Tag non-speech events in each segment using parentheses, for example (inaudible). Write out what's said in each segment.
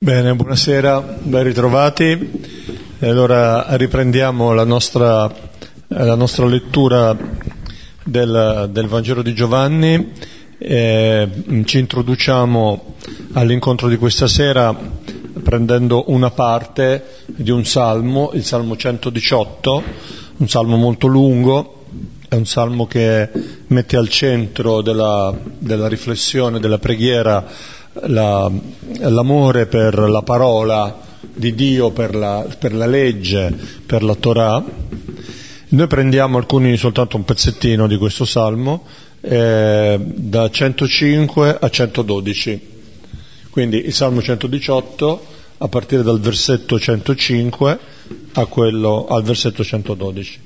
Bene, buonasera, ben ritrovati. Allora riprendiamo la nostra, la nostra lettura del, del, Vangelo di Giovanni. E ci introduciamo all'incontro di questa sera prendendo una parte di un salmo, il Salmo 118, un salmo molto lungo, è un salmo che mette al centro della, della riflessione, della preghiera, la, l'amore per la parola di Dio, per la, per la legge, per la Torah. Noi prendiamo alcuni, soltanto un pezzettino di questo salmo, eh, da 105 a 112. Quindi il salmo 118 a partire dal versetto 105 a quello, al versetto 112.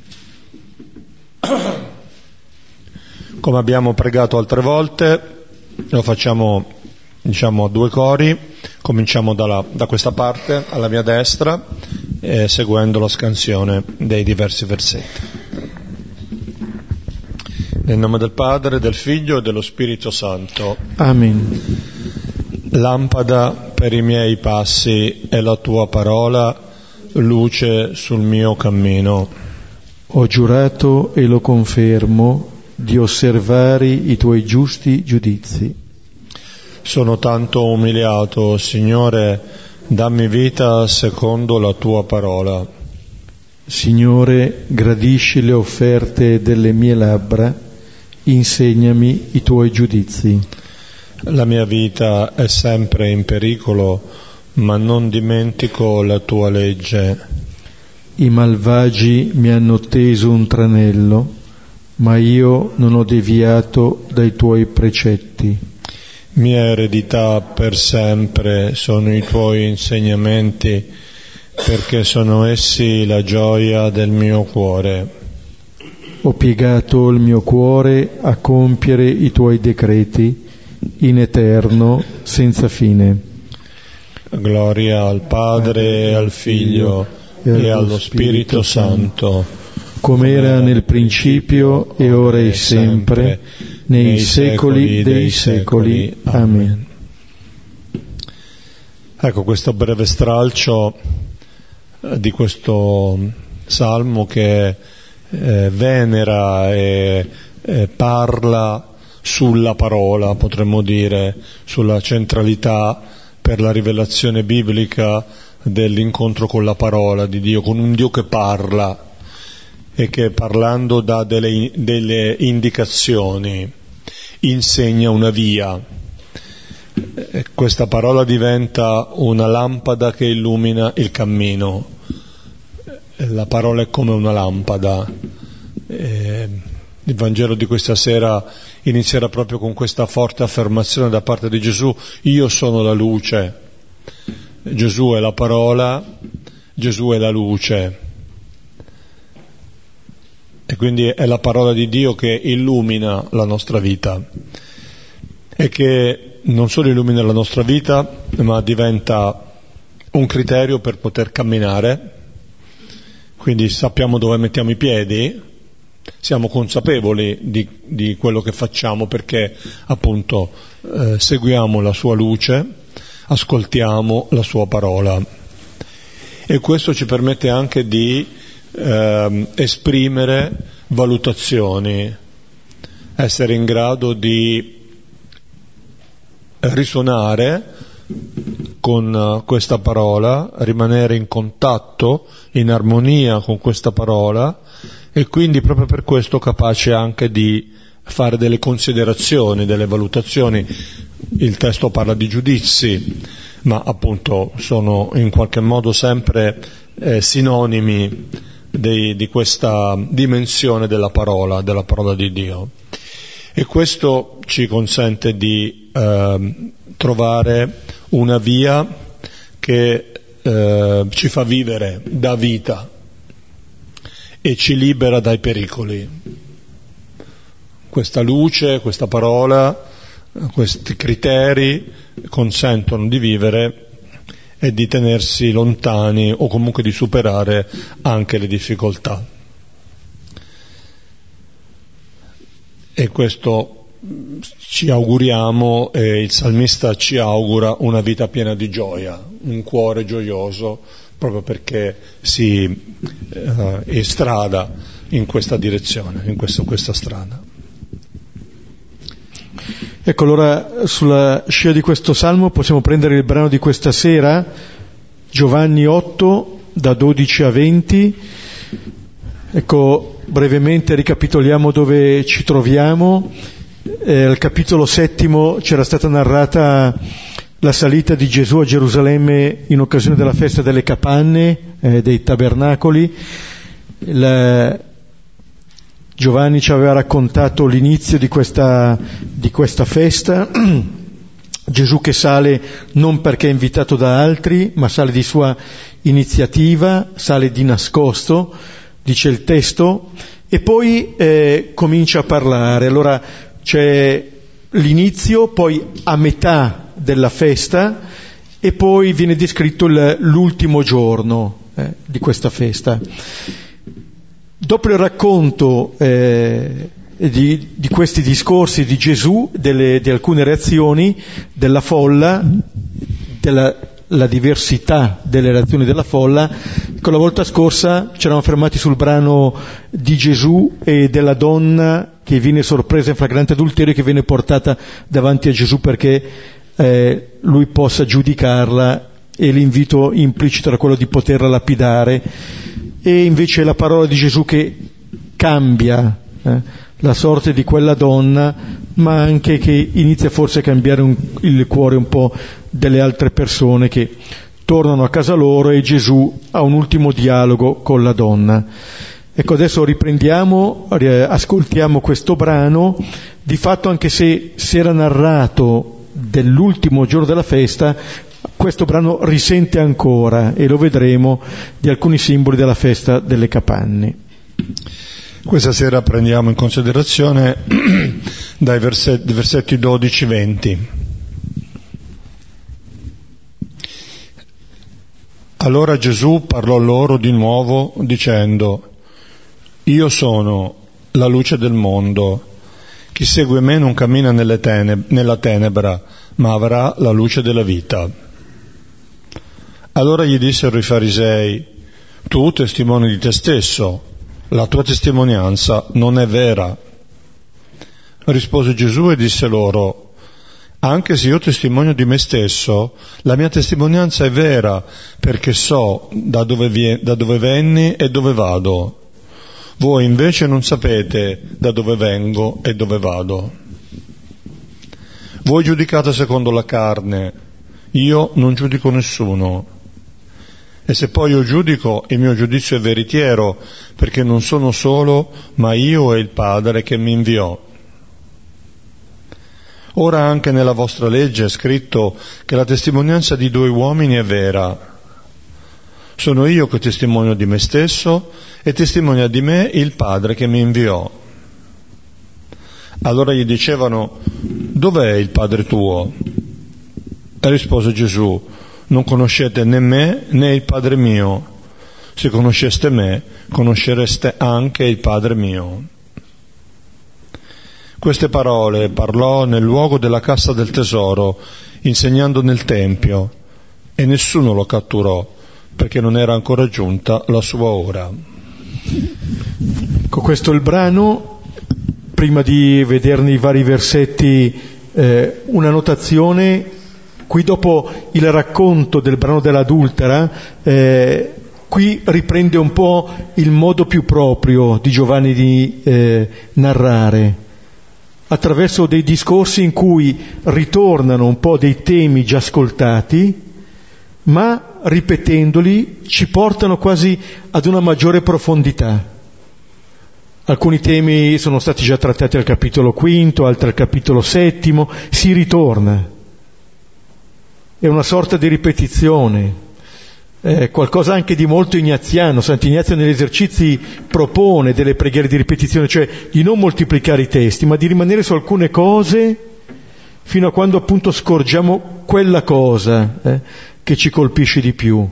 Come abbiamo pregato altre volte, lo facciamo diciamo a due cori, cominciamo dalla, da questa parte alla mia destra, eh, seguendo la scansione dei diversi versetti. Nel nome del Padre, del Figlio e dello Spirito Santo. Amen. Lampada per i miei passi è la tua parola, luce sul mio cammino. Ho giurato e lo confermo di osservare i tuoi giusti giudizi. Sono tanto umiliato, Signore, dammi vita secondo la tua parola. Signore, gradisci le offerte delle mie labbra, insegnami i tuoi giudizi. La mia vita è sempre in pericolo, ma non dimentico la tua legge. I malvagi mi hanno teso un tranello, ma io non ho deviato dai tuoi precetti. Mia eredità per sempre sono i tuoi insegnamenti, perché sono essi la gioia del mio cuore. Ho piegato il mio cuore a compiere i tuoi decreti, in eterno, senza fine. Gloria al Padre al Figlio e allo Spirito Santo, come era nel principio e ora e sempre nei secoli dei secoli. Amen. Ecco questo breve stralcio eh, di questo salmo che eh, venera e eh, parla sulla parola, potremmo dire, sulla centralità per la rivelazione biblica dell'incontro con la parola di Dio, con un Dio che parla e che parlando dà delle, delle indicazioni insegna una via. Questa parola diventa una lampada che illumina il cammino. La parola è come una lampada. Il Vangelo di questa sera inizierà proprio con questa forte affermazione da parte di Gesù, io sono la luce. Gesù è la parola, Gesù è la luce. E quindi è la parola di Dio che illumina la nostra vita e che non solo illumina la nostra vita, ma diventa un criterio per poter camminare. Quindi sappiamo dove mettiamo i piedi, siamo consapevoli di, di quello che facciamo perché appunto eh, seguiamo la sua luce, ascoltiamo la sua parola. E questo ci permette anche di eh, esprimere valutazioni, essere in grado di risuonare con questa parola, rimanere in contatto, in armonia con questa parola e quindi proprio per questo capace anche di fare delle considerazioni, delle valutazioni. Il testo parla di giudizi, ma appunto sono in qualche modo sempre eh, sinonimi di, di questa dimensione della parola, della parola di Dio. E questo ci consente di eh, trovare una via che eh, ci fa vivere, da vita e ci libera dai pericoli. Questa luce, questa parola, questi criteri consentono di vivere e di tenersi lontani o comunque di superare anche le difficoltà. E questo ci auguriamo e il salmista ci augura una vita piena di gioia, un cuore gioioso, proprio perché si eh, estrada in questa direzione, in questo, questa strada. Ecco, allora sulla scia di questo salmo possiamo prendere il brano di questa sera, Giovanni 8, da 12 a 20. Ecco, brevemente ricapitoliamo dove ci troviamo. Eh, al capitolo settimo c'era stata narrata la salita di Gesù a Gerusalemme in occasione della festa delle capanne, eh, dei tabernacoli. La, Giovanni ci aveva raccontato l'inizio di questa, di questa festa, (clears throat) Gesù che sale non perché è invitato da altri, ma sale di sua iniziativa, sale di nascosto, dice il testo, e poi eh, comincia a parlare. Allora c'è l'inizio, poi a metà della festa e poi viene descritto l'ultimo giorno eh, di questa festa. Dopo il racconto eh, di, di, questi discorsi di Gesù, delle, di alcune reazioni della folla, della la diversità delle reazioni della folla, con la volta scorsa ci eravamo fermati sul brano di Gesù e della donna che viene sorpresa in flagrante adulterio e che viene portata davanti a Gesù perché eh, lui possa giudicarla e l'invito implicito era quello di poterla lapidare e invece la parola di Gesù che cambia eh, la sorte di quella donna, ma anche che inizia forse a cambiare un, il cuore un po' delle altre persone che tornano a casa loro e Gesù ha un ultimo dialogo con la donna. Ecco, adesso riprendiamo, ascoltiamo questo brano, di fatto anche se si era narrato dell'ultimo giorno della festa, questo brano risente ancora, e lo vedremo, di alcuni simboli della festa delle capanne. Questa sera prendiamo in considerazione (clears throat) dai versetti, versetti 12-20. Allora Gesù parlò loro di nuovo dicendo, io sono la luce del mondo, chi segue me non cammina teneb- nella tenebra, ma avrà la luce della vita. Allora gli dissero i farisei, tu testimoni di te stesso, la tua testimonianza non è vera. Rispose Gesù e disse loro, anche se io testimonio di me stesso, la mia testimonianza è vera, perché so da dove, vie, da dove venni e dove vado. Voi invece non sapete da dove vengo e dove vado. Voi giudicate secondo la carne, io non giudico nessuno. E se poi io giudico, il mio giudizio è veritiero, perché non sono solo, ma io e il Padre che mi inviò. Ora anche nella vostra legge è scritto che la testimonianza di due uomini è vera. Sono io che testimonio di me stesso e testimonia di me il Padre che mi inviò. Allora gli dicevano, dov'è il Padre tuo? E rispose Gesù, non conoscete né me né il Padre mio. Se conosceste me, conoscereste anche il Padre mio. Queste parole parlò nel luogo della cassa del tesoro, insegnando nel Tempio, e nessuno lo catturò, perché non era ancora giunta la sua ora. Ecco, questo è il brano. Prima di vederne i vari versetti, eh, una notazione Qui dopo il racconto del brano dell'adultera, eh, qui riprende un po' il modo più proprio di Giovanni di eh, narrare, attraverso dei discorsi in cui ritornano un po' dei temi già ascoltati, ma ripetendoli ci portano quasi ad una maggiore profondità. Alcuni temi sono stati già trattati al capitolo quinto, altri al capitolo settimo, si ritorna è una sorta di ripetizione, è qualcosa anche di molto ignaziano. Sant'Ignazio negli esercizi propone delle preghiere di ripetizione, cioè di non moltiplicare i testi, ma di rimanere su alcune cose fino a quando appunto scorgiamo quella cosa eh, che ci colpisce di più.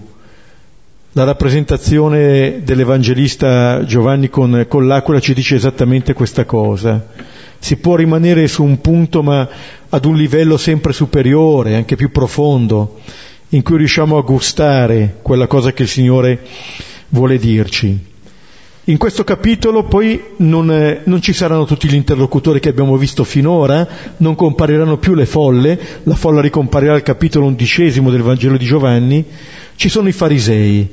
La rappresentazione dell'Evangelista Giovanni con, con l'aquila ci dice esattamente questa cosa. Si può rimanere su un punto ma ad un livello sempre superiore, anche più profondo, in cui riusciamo a gustare quella cosa che il Signore vuole dirci. In questo capitolo poi non, eh, non, ci saranno tutti gli interlocutori che abbiamo visto finora, non compariranno più le folle, la folla ricomparirà al capitolo undicesimo del Vangelo di Giovanni, ci sono i farisei,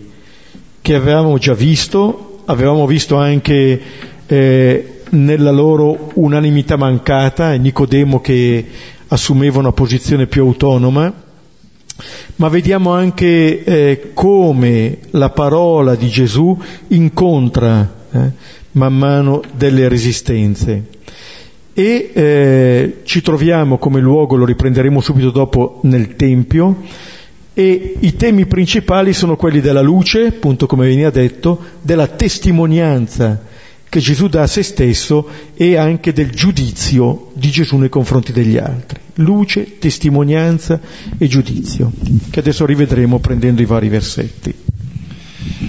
che avevamo già visto, avevamo visto anche eh, nella loro unanimità mancata, Nicodemo che assumeva una posizione più autonoma, ma vediamo anche eh, come la parola di Gesù incontra eh, man mano delle resistenze. E eh, ci troviamo come luogo, lo riprenderemo subito dopo, nel Tempio, e i temi principali sono quelli della luce, appunto come veniva detto, della testimonianza che Gesù dà a se stesso e anche del giudizio di Gesù nei confronti degli altri. Luce, testimonianza e giudizio, che adesso rivedremo prendendo i vari versetti.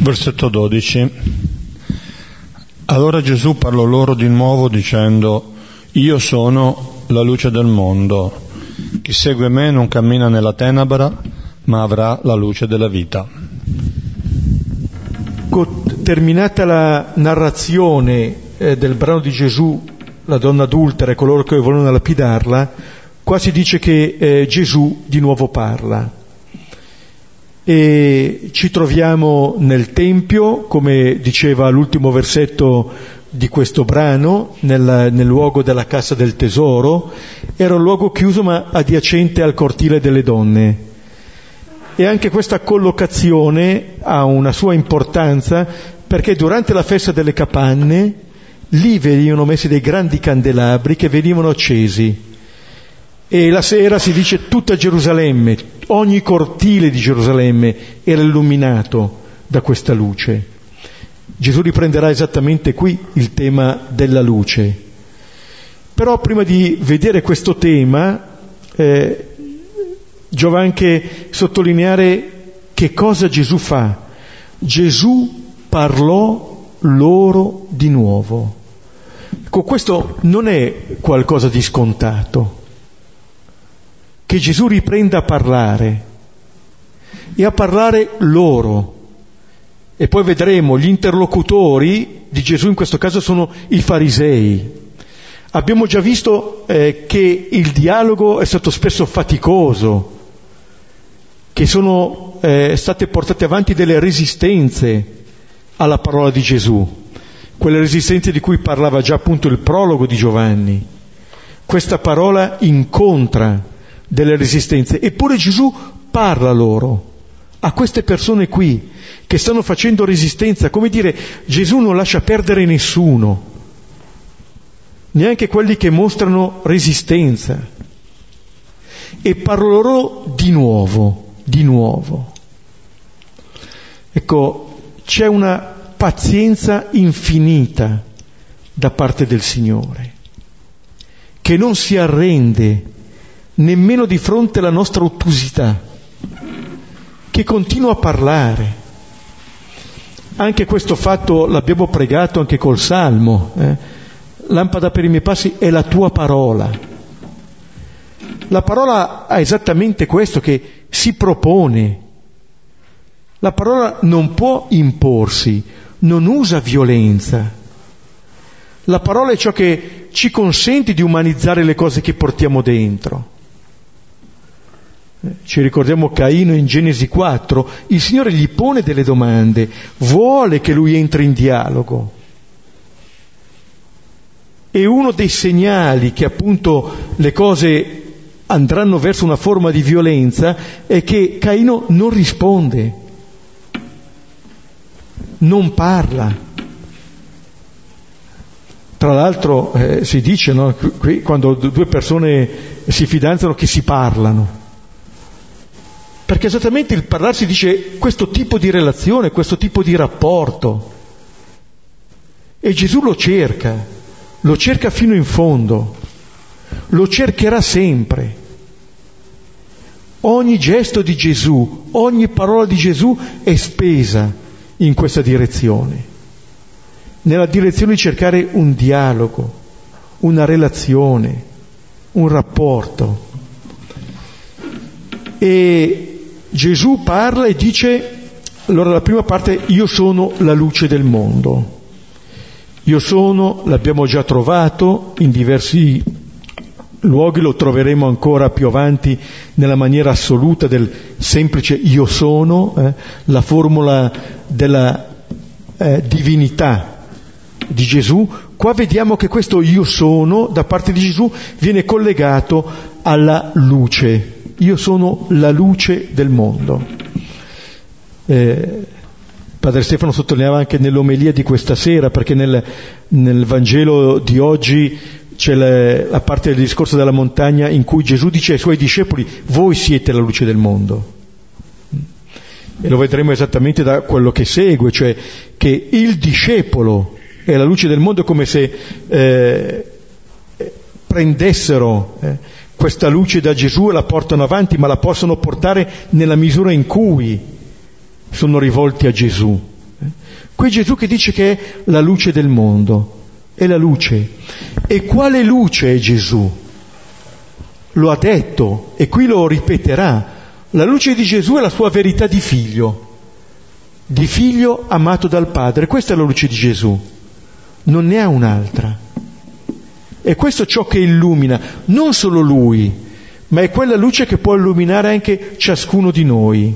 Versetto 12. Allora Gesù parlò loro di nuovo dicendo, io sono la luce del mondo, chi segue me non cammina nella tenebra, ma avrà la luce della vita terminata la narrazione eh, del brano di Gesù, la donna adultera e coloro che volevano lapidarla, qua si dice che eh, Gesù di nuovo parla. E ci troviamo nel Tempio, come diceva l'ultimo versetto di questo brano, nel, nel luogo della Cassa del Tesoro, era un luogo chiuso ma adiacente al cortile delle donne. E anche questa collocazione ha una sua importanza perché durante la festa delle capanne lì venivano messi dei grandi candelabri che venivano accesi e la sera si dice tutta Gerusalemme, ogni cortile di Gerusalemme era illuminato da questa luce. Gesù riprenderà esattamente qui il tema della luce. Però prima di vedere questo tema eh, Giova anche sottolineare che cosa Gesù fa. Gesù parlò loro di nuovo. Ecco, questo non è qualcosa di scontato. Che Gesù riprenda a parlare e a parlare loro. E poi vedremo gli interlocutori di Gesù in questo caso sono i farisei. Abbiamo già visto eh, che il dialogo è stato spesso faticoso, che sono eh, state portate avanti delle resistenze alla parola di Gesù, quelle resistenze di cui parlava già appunto il prologo di Giovanni. Questa parola incontra delle resistenze, eppure Gesù parla loro, a queste persone qui che stanno facendo resistenza, come dire, Gesù non lascia perdere nessuno, neanche quelli che mostrano resistenza. E parla loro di nuovo di nuovo. Ecco, c'è una pazienza infinita da parte del Signore, che non si arrende nemmeno di fronte alla nostra ottusità, che continua a parlare. Anche questo fatto l'abbiamo pregato anche col Salmo. Eh? Lampada per i miei passi è la tua parola. La parola ha esattamente questo che si propone. La parola non può imporsi, non usa violenza. La parola è ciò che ci consente di umanizzare le cose che portiamo dentro. Ci ricordiamo Caino in Genesi 4, il Signore gli pone delle domande, vuole che lui entri in dialogo. E uno dei segnali che appunto le cose andranno verso una forma di violenza è che Caino non risponde, non parla. Tra l'altro eh, si dice no, qui, quando due persone si fidanzano che si parlano. Perché esattamente il parlarsi dice questo tipo di relazione, questo tipo di rapporto. E Gesù lo cerca, lo cerca fino in fondo lo cercherà sempre. Ogni gesto di Gesù, ogni parola di Gesù è spesa in questa direzione, nella direzione di cercare un dialogo, una relazione, un rapporto. E Gesù parla e dice, allora la prima parte, io sono la luce del mondo. Io sono, l'abbiamo già trovato in diversi luoghi, lo troveremo ancora più avanti nella maniera assoluta del semplice io sono, eh, la formula della eh, divinità di Gesù, qua vediamo che questo io sono da parte di Gesù viene collegato alla luce. Io sono la luce del mondo. Eh, Padre Stefano sottolineava anche nell'omelia di questa sera, perché nel, nel Vangelo di oggi c'è la, la, parte del discorso della montagna in cui Gesù dice ai suoi discepoli, voi siete la luce del mondo. E lo vedremo esattamente da quello che segue, cioè che il discepolo è la luce del mondo come se eh, prendessero eh, questa luce da Gesù e la portano avanti, ma la possono portare nella misura in cui sono rivolti a Gesù. Eh. Qui Gesù che dice che è la luce del mondo, è la luce. E quale luce è Gesù? Lo ha detto e qui lo ripeterà. La luce di Gesù è la sua verità di figlio, di figlio amato dal Padre. Questa è la luce di Gesù non ne ha un'altra. E questo è ciò che illumina non solo lui, ma è quella luce che può illuminare anche ciascuno di noi.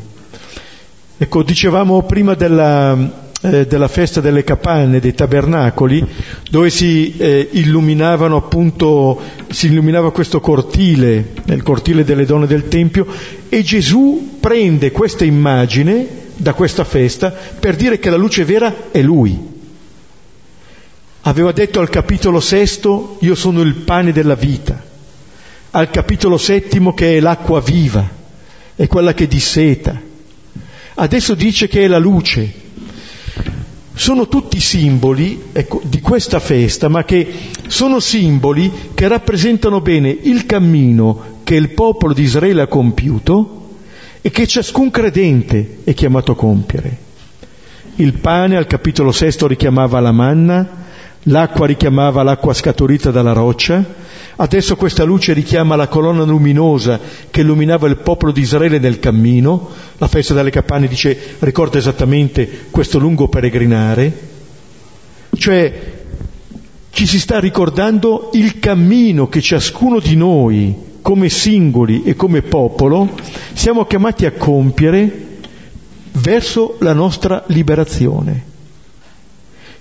Ecco, dicevamo prima della, eh, della festa delle capanne, dei tabernacoli, dove si eh, illuminavano appunto, si illuminava questo cortile, nel cortile delle donne del Tempio, e Gesù prende questa immagine da questa festa per dire che la luce vera è Lui. Aveva detto al capitolo sesto, io sono il pane della vita, al capitolo settimo che è l'acqua viva, è quella che disseta. Adesso dice che è la luce. Sono tutti simboli ecco, di questa festa, ma che sono simboli che rappresentano bene il cammino che il popolo di Israele ha compiuto e che ciascun credente è chiamato a compiere. Il pane al capitolo sesto richiamava la manna, L'acqua richiamava l'acqua scaturita dalla roccia, adesso questa luce richiama la colonna luminosa che illuminava il popolo di Israele nel cammino, la festa delle capanne dice, ricorda esattamente questo lungo peregrinare, cioè ci si sta ricordando il cammino che ciascuno di noi, come singoli e come popolo, siamo chiamati a compiere verso la nostra liberazione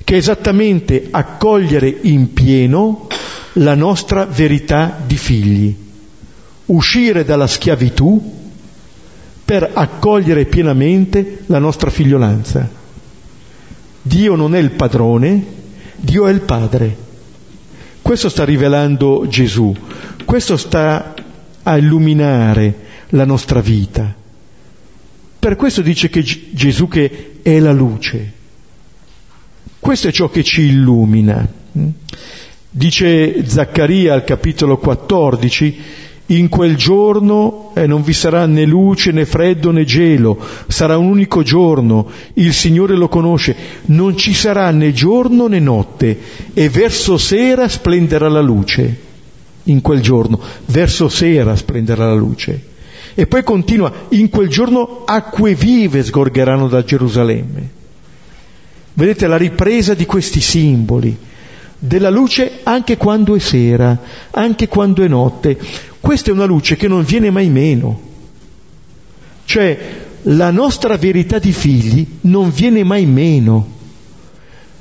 che è esattamente accogliere in pieno la nostra verità di figli, uscire dalla schiavitù per accogliere pienamente la nostra figliolanza. Dio non è il padrone, Dio è il padre. Questo sta rivelando Gesù, questo sta a illuminare la nostra vita. Per questo dice che Gesù che è la luce. Questo è ciò che ci illumina. Dice Zaccaria al capitolo 14, in quel giorno eh, non vi sarà né luce né freddo né gelo, sarà un unico giorno, il Signore lo conosce, non ci sarà né giorno né notte e verso sera splenderà la luce. In quel giorno, verso sera splenderà la luce. E poi continua, in quel giorno acque vive sgorgeranno da Gerusalemme. Vedete la ripresa di questi simboli, della luce anche quando è sera, anche quando è notte. Questa è una luce che non viene mai meno. Cioè la nostra verità di figli non viene mai meno,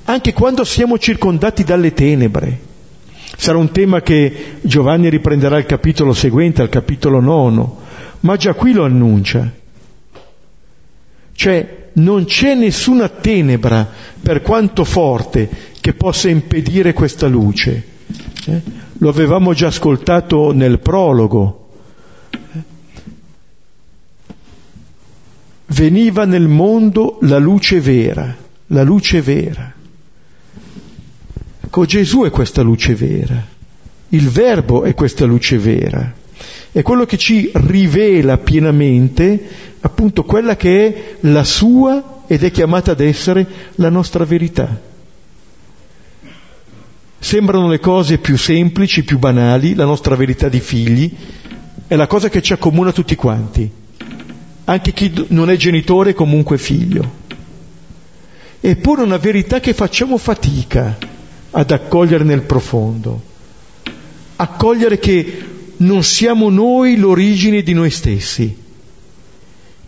anche quando siamo circondati dalle tenebre. Sarà un tema che Giovanni riprenderà al capitolo seguente, al capitolo nono, ma già qui lo annuncia. Cioè non c'è nessuna tenebra, per quanto forte, che possa impedire questa luce. Eh? Lo avevamo già ascoltato nel prologo. Veniva nel mondo la luce vera, la luce vera. Ecco, Gesù è questa luce vera, il Verbo è questa luce vera, è quello che ci rivela pienamente appunto quella che è la sua ed è chiamata ad essere la nostra verità. Sembrano le cose più semplici, più banali, la nostra verità di figli, è la cosa che ci accomuna tutti quanti. Anche chi non è genitore è comunque figlio. Eppure una verità che facciamo fatica ad accogliere nel profondo. Accogliere che non siamo noi l'origine di noi stessi,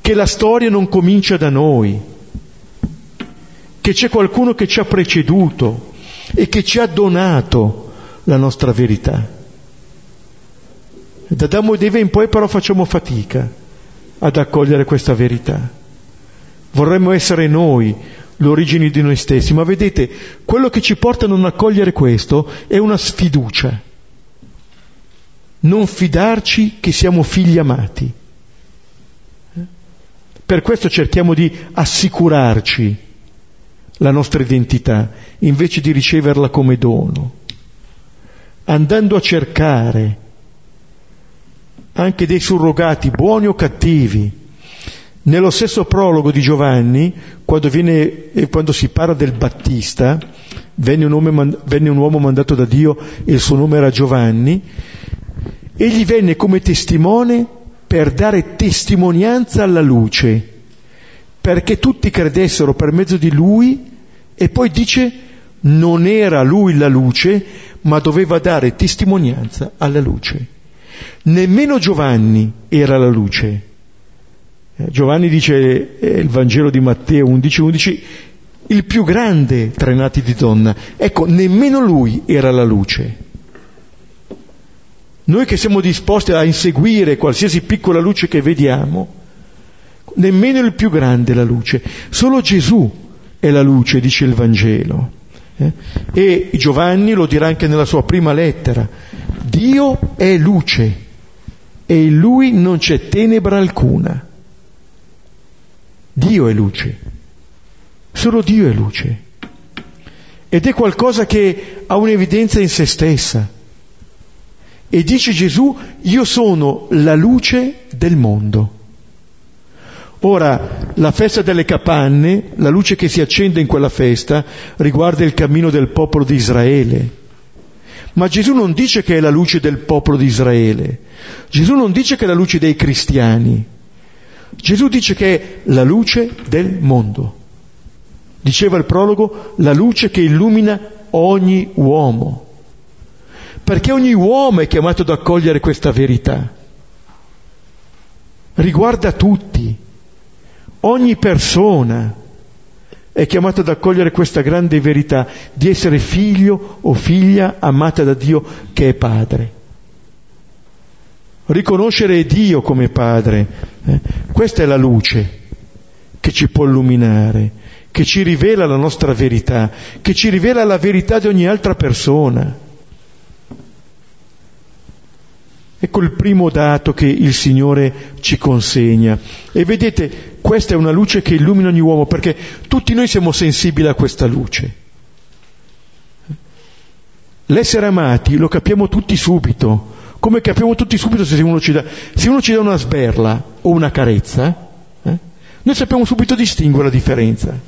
che la storia non comincia da noi, che c'è qualcuno che ci ha preceduto, e che ci ha donato la nostra verità. Da Adamo ed Eva in poi però facciamo fatica ad accogliere questa verità. Vorremmo essere noi l'origine di noi stessi, ma vedete, quello che ci porta a non accogliere questo è una sfiducia. Non fidarci che siamo figli amati. Per questo cerchiamo di assicurarci la nostra identità, invece di riceverla come dono, andando a cercare anche dei surrogati, buoni o cattivi. Nello stesso prologo di Giovanni, quando, viene, eh, quando si parla del Battista, venne un, uomo, venne un uomo mandato da Dio e il suo nome era Giovanni, egli venne come testimone per dare testimonianza alla luce, perché tutti credessero per mezzo di lui e poi dice non era lui la luce, ma doveva dare testimonianza alla luce. Nemmeno Giovanni era la luce. Eh, Giovanni dice, eh, il Vangelo di Matteo 11, 11, il più grande tra i nati di donna. Ecco, nemmeno lui era la luce. Noi che siamo disposti a inseguire qualsiasi piccola luce che vediamo, nemmeno il più grande è la luce, solo Gesù è la luce, dice il Vangelo. Eh? E Giovanni lo dirà anche nella sua prima lettera. Dio è luce e in lui non c'è tenebra alcuna. Dio è luce. Solo Dio è luce. Ed è qualcosa che ha un'evidenza in se stessa. E dice Gesù, io sono la luce del mondo. Ora, la festa delle capanne, la luce che si accende in quella festa, riguarda il cammino del popolo di Israele. Ma Gesù non dice che è la luce del popolo di Israele. Gesù non dice che è la luce dei cristiani. Gesù dice che è la luce del mondo. Diceva il prologo, la luce che illumina ogni uomo. Perché ogni uomo è chiamato ad accogliere questa verità. Riguarda tutti. Ogni persona è chiamata ad accogliere questa grande verità di essere figlio o figlia amata da Dio che è padre. Riconoscere Dio come padre, eh? questa è la luce che ci può illuminare, che ci rivela la nostra verità, che ci rivela la verità di ogni altra persona. Ecco il primo dato che il Signore ci consegna. E vedete, questa è una luce che illumina ogni uomo, perché tutti noi siamo sensibili a questa luce. L'essere amati lo capiamo tutti subito, come capiamo tutti subito se uno ci dà, uno ci dà una sberla o una carezza, eh? noi sappiamo subito distinguere la differenza,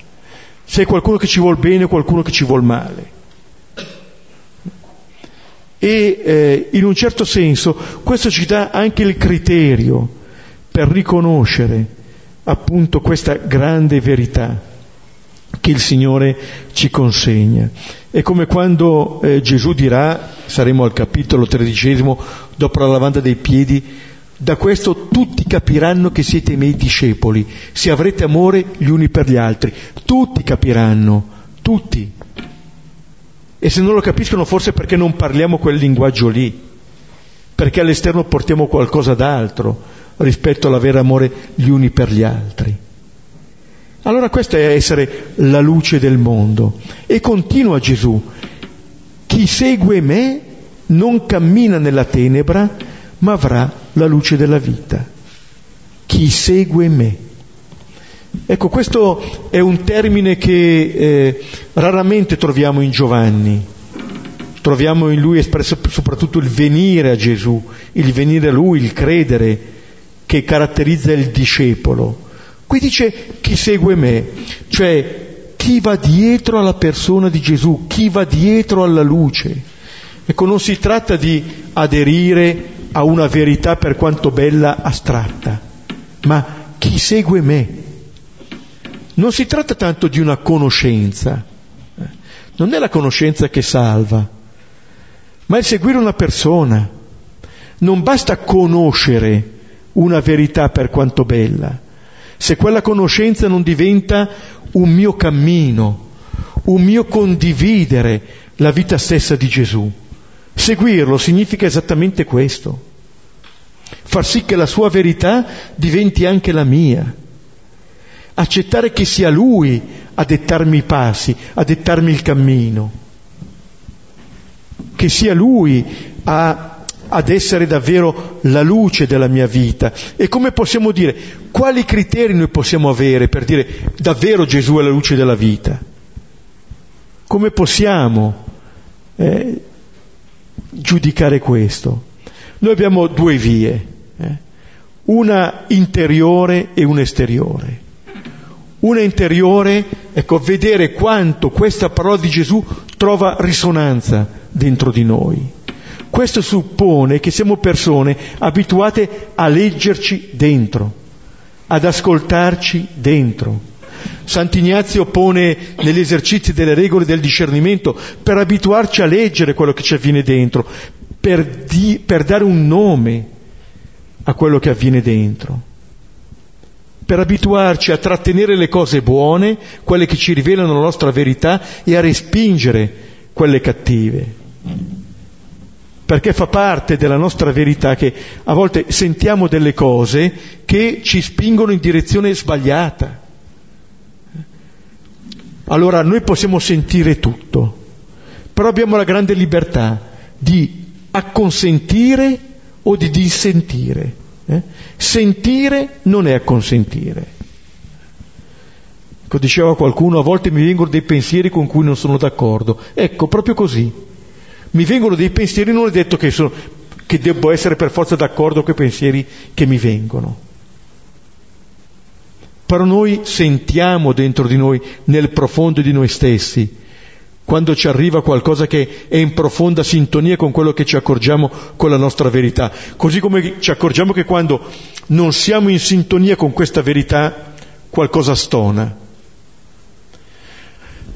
se è qualcuno che ci vuol bene o qualcuno che ci vuol male e eh, in un certo senso questo ci dà anche il criterio per riconoscere appunto questa grande verità che il Signore ci consegna. È come quando eh, Gesù dirà, saremo al capitolo tredicesimo, dopo la lavanda dei piedi, da questo tutti capiranno che siete i miei discepoli, se avrete amore gli uni per gli altri. Tutti capiranno, tutti e se non lo capiscono forse perché non parliamo quel linguaggio lì, perché all'esterno portiamo qualcosa d'altro rispetto all'avere amore gli uni per gli altri. Allora questa è essere la luce del mondo. E continua Gesù, chi segue me non cammina nella tenebra, ma avrà la luce della vita. Chi segue me. Ecco, questo è un termine che eh, raramente troviamo in Giovanni. Troviamo in lui espresso soprattutto il venire a Gesù, il venire a lui, il credere che caratterizza il discepolo. Qui dice chi segue me, cioè chi va dietro alla persona di Gesù, chi va dietro alla luce. Ecco, non si tratta di aderire a una verità per quanto bella astratta, ma chi segue me. Non si tratta tanto di una conoscenza, non è la conoscenza che salva, ma è seguire una persona. Non basta conoscere una verità per quanto bella, se quella conoscenza non diventa un mio cammino, un mio condividere la vita stessa di Gesù. Seguirlo significa esattamente questo, far sì che la sua verità diventi anche la mia, accettare che sia Lui a dettarmi i passi, a dettarmi il cammino, che sia Lui a ad essere davvero la luce della mia vita. E come possiamo dire, quali criteri noi possiamo avere per dire davvero Gesù è la luce della vita? Come possiamo eh, giudicare questo? Noi abbiamo due vie, eh? una interiore e una esteriore. Una interiore, ecco, vedere quanto questa parola di Gesù trova risonanza dentro di noi questo suppone che siamo persone abituate a leggerci dentro, ad ascoltarci dentro. Sant'Ignazio pone negli esercizi delle regole del discernimento per abituarci a leggere quello che ci avviene dentro, per, di, per dare un nome a quello che avviene dentro, per abituarci a trattenere le cose buone, quelle che ci rivelano la nostra verità, e a respingere quelle cattive perché fa parte della nostra verità che a volte sentiamo delle cose che ci spingono in direzione sbagliata. Allora noi possiamo sentire tutto, però abbiamo la grande libertà di acconsentire o di dissentire. Eh? Sentire non è acconsentire. Ecco, diceva qualcuno, a volte mi vengono dei pensieri con cui non sono d'accordo. Ecco, proprio così mi vengono dei pensieri, non è detto che, sono, che devo essere per forza d'accordo con i pensieri che mi vengono. Però noi sentiamo dentro di noi, nel profondo di noi stessi, quando ci arriva qualcosa che è in profonda sintonia con quello che ci accorgiamo con la nostra verità. Così come ci accorgiamo che quando non siamo in sintonia con questa verità, qualcosa stona.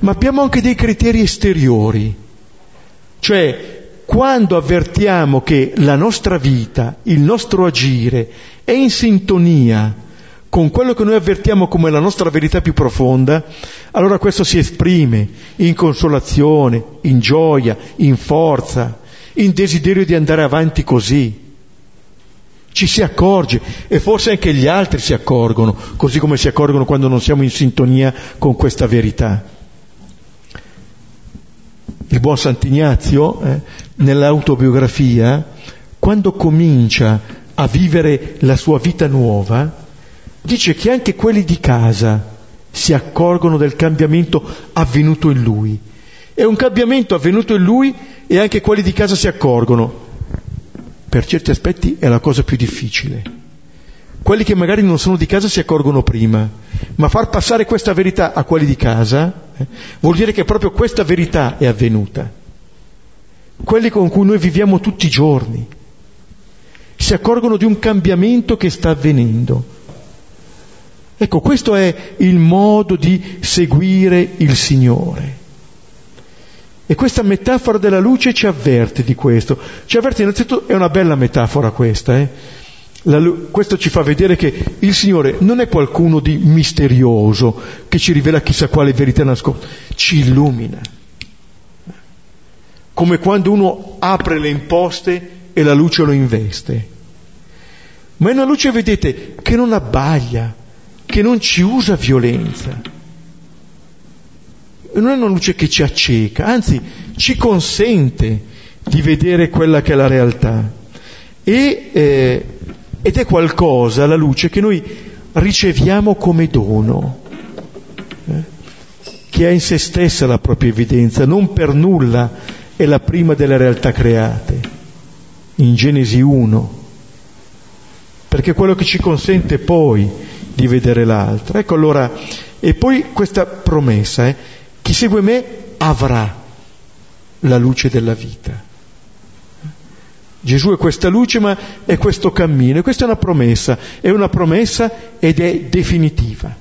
Ma abbiamo anche dei criteri esteriori cioè, quando avvertiamo che la nostra vita, il nostro agire è in sintonia con quello che noi avvertiamo come la nostra verità più profonda, allora questo si esprime in consolazione, in gioia, in forza, in desiderio di andare avanti così. Ci si accorge e forse anche gli altri si accorgono, così come si accorgono quando non siamo in sintonia con questa verità il buon Sant'Ignazio, eh, nell'autobiografia, quando comincia a vivere la sua vita nuova, dice che anche quelli di casa si accorgono del cambiamento avvenuto in lui. È un cambiamento avvenuto in lui e anche quelli di casa si accorgono. Per certi aspetti è la cosa più difficile quelli che magari non sono di casa si accorgono prima, ma far passare questa verità a quelli di casa eh, vuol dire che proprio questa verità è avvenuta. Quelli con cui noi viviamo tutti i giorni si accorgono di un cambiamento che sta avvenendo. Ecco, questo è il modo di seguire il Signore. E questa metafora della luce ci avverte di questo. Ci avverte innanzitutto, è una bella metafora questa, eh? La, questo ci fa vedere che il Signore non è qualcuno di misterioso che ci rivela chissà quale verità nascosta, ci illumina. Come quando uno apre le imposte e la luce lo investe. Ma è una luce, vedete, che non abbaglia, che non ci usa violenza. Non è una luce che ci acceca, anzi ci consente di vedere quella che è la realtà. E eh, ed è qualcosa, la luce, che noi riceviamo come dono, eh? che ha in se stessa la propria evidenza, non per nulla è la prima delle realtà create, in Genesi 1, perché quello che ci consente poi di vedere l'altra. Ecco allora E poi questa promessa, eh, chi segue me avrà la luce della vita. Gesù è questa luce, ma è questo cammino, e questa è una promessa, è una promessa ed è definitiva.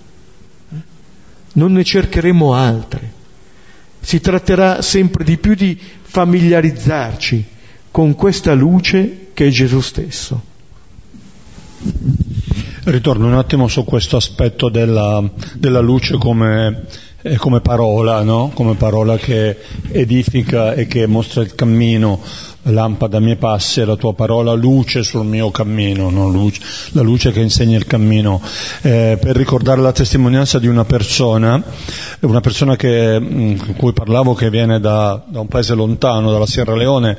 Non ne cercheremo altre. Si tratterà sempre di più di familiarizzarci con questa luce che è Gesù stesso. Ritorno un attimo su questo aspetto della, della luce come, eh, come parola, no? come parola che edifica e che mostra il cammino lampada a miei passi la tua parola luce sul mio cammino, no? luce, la luce che insegna il cammino, eh, per ricordare la testimonianza di una persona, una persona che, mm, con cui parlavo che viene da, da, un paese lontano, dalla Sierra Leone,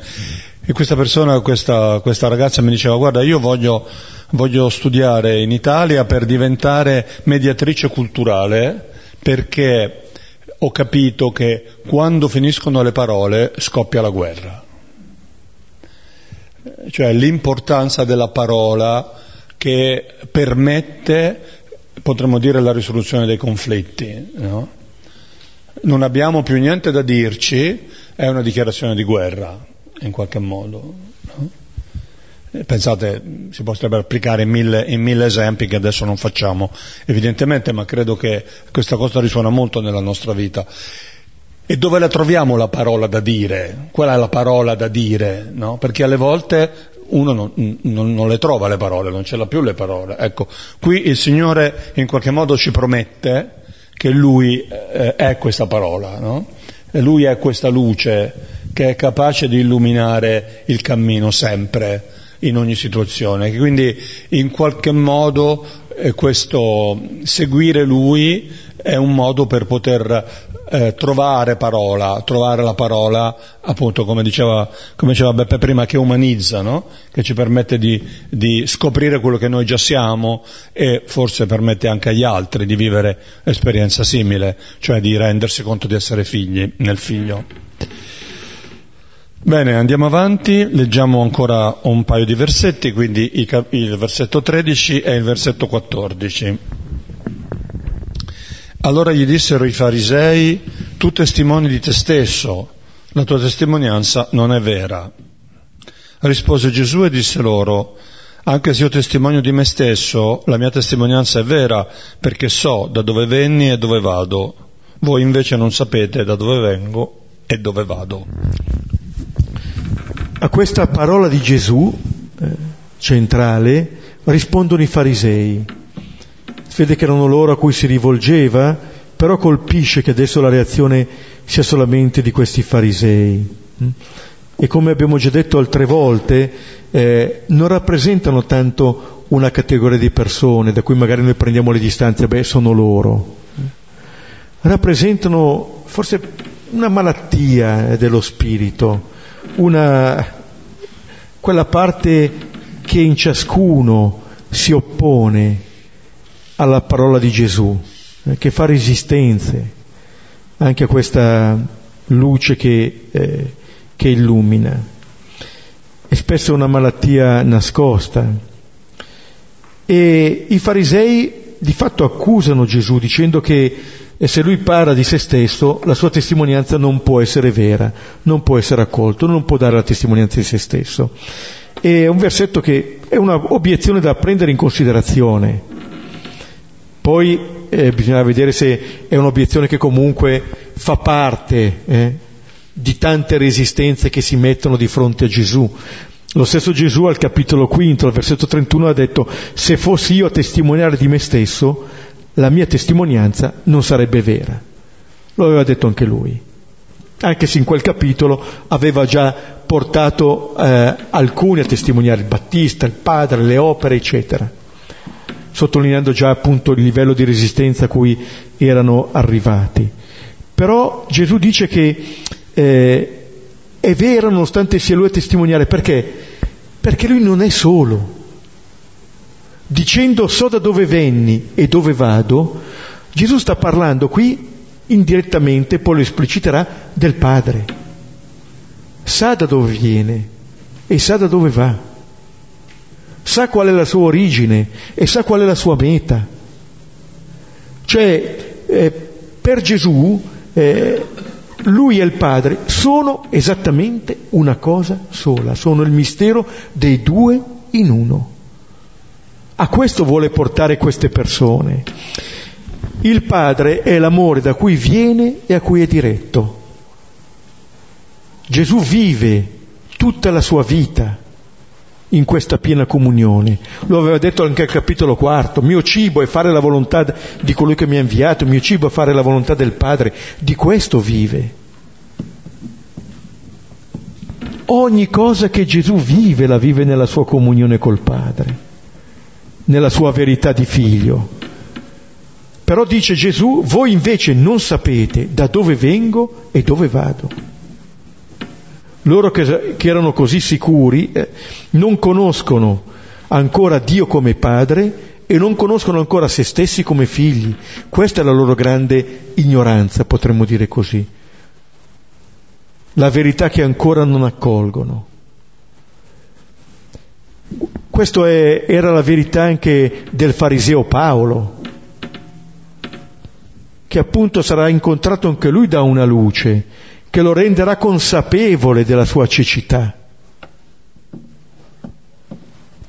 e questa persona, questa, questa ragazza mi diceva guarda io voglio, voglio studiare in Italia per diventare mediatrice culturale perché ho capito che quando finiscono le parole scoppia la guerra cioè l'importanza della parola che permette, potremmo dire, la risoluzione dei conflitti. No? Non abbiamo più niente da dirci, è una dichiarazione di guerra, in qualche modo. No? Pensate, si potrebbe applicare in mille, in mille, esempi che adesso non facciamo, evidentemente, ma credo che questa cosa risuona molto nella nostra vita. E dove la troviamo la parola da dire? Qual è la parola da dire? No? Perché alle volte uno non, non, non, le trova le parole, non ce l'ha più le parole. Ecco, qui il Signore in qualche modo ci promette che Lui eh, è questa parola, no? E Lui è questa luce che è capace di illuminare il cammino sempre, in ogni situazione. Quindi in qualche modo eh, questo seguire Lui è un modo per poter eh, trovare parola, trovare la parola, appunto, come diceva, come diceva Beppe prima, che umanizza, no? che ci permette di, di, scoprire quello che noi già siamo e forse permette anche agli altri di vivere esperienza simile, cioè di rendersi conto di essere figli nel figlio. Bene, andiamo avanti, leggiamo ancora un paio di versetti, quindi il versetto 13 e il versetto 14. Allora gli dissero i farisei, tu testimoni di te stesso, la tua testimonianza non è vera. Rispose Gesù e disse loro, anche se io testimonio di me stesso, la mia testimonianza è vera, perché so da dove venni e dove vado. Voi invece non sapete da dove vengo e dove vado. A questa parola di Gesù, eh, centrale, rispondono i farisei vede che erano loro a cui si rivolgeva, però colpisce che adesso la reazione sia solamente di questi farisei. E come abbiamo già detto altre volte, eh, non rappresentano tanto una categoria di persone da cui magari noi prendiamo le distanze, beh, sono loro. Rappresentano forse una malattia dello spirito, una, quella parte che in ciascuno si oppone alla parola di Gesù, eh, che fa resistenze anche a questa luce che, eh, che illumina. È spesso una malattia nascosta. E i farisei di fatto accusano Gesù dicendo che eh, se lui parla di se stesso, la sua testimonianza non può essere vera, non può essere accolto, non può dare la testimonianza di se stesso. È un versetto che è un'obiezione da prendere in considerazione, poi eh, bisogna vedere se è un'obiezione che comunque fa parte eh, di tante resistenze che si mettono di fronte a Gesù. Lo stesso Gesù al capitolo quinto, al versetto 31, ha detto, se fossi io a testimoniare di me stesso, la mia testimonianza non sarebbe vera. Lo aveva detto anche lui. Anche se in quel capitolo aveva già portato eh, alcuni a testimoniare il Battista, il Padre, le opere, eccetera sottolineando già appunto il livello di resistenza a cui erano arrivati. Però Gesù dice che eh, è vero nonostante sia lui a testimoniare, perché? Perché lui non è solo. Dicendo so da dove venni e dove vado, Gesù sta parlando qui indirettamente, poi lo espliciterà, del Padre. Sa da dove viene e sa da dove va sa qual è la sua origine e sa qual è la sua meta. Cioè, eh, per Gesù eh, lui e il Padre sono esattamente una cosa sola, sono il mistero dei due in uno. A questo vuole portare queste persone. Il Padre è l'amore da cui viene e a cui è diretto. Gesù vive tutta la sua vita in questa piena comunione. Lo aveva detto anche al capitolo quarto, mio cibo è fare la volontà di colui che mi ha inviato, mio cibo è fare la volontà del Padre, di questo vive. Ogni cosa che Gesù vive la vive nella sua comunione col Padre, nella sua verità di figlio. Però dice Gesù, voi invece non sapete da dove vengo e dove vado. Loro che, che erano così sicuri eh, non conoscono ancora Dio come Padre e non conoscono ancora se stessi come figli. Questa è la loro grande ignoranza, potremmo dire così. La verità che ancora non accolgono. Questa era la verità anche del fariseo Paolo, che appunto sarà incontrato anche lui da una luce che lo renderà consapevole della sua cecità,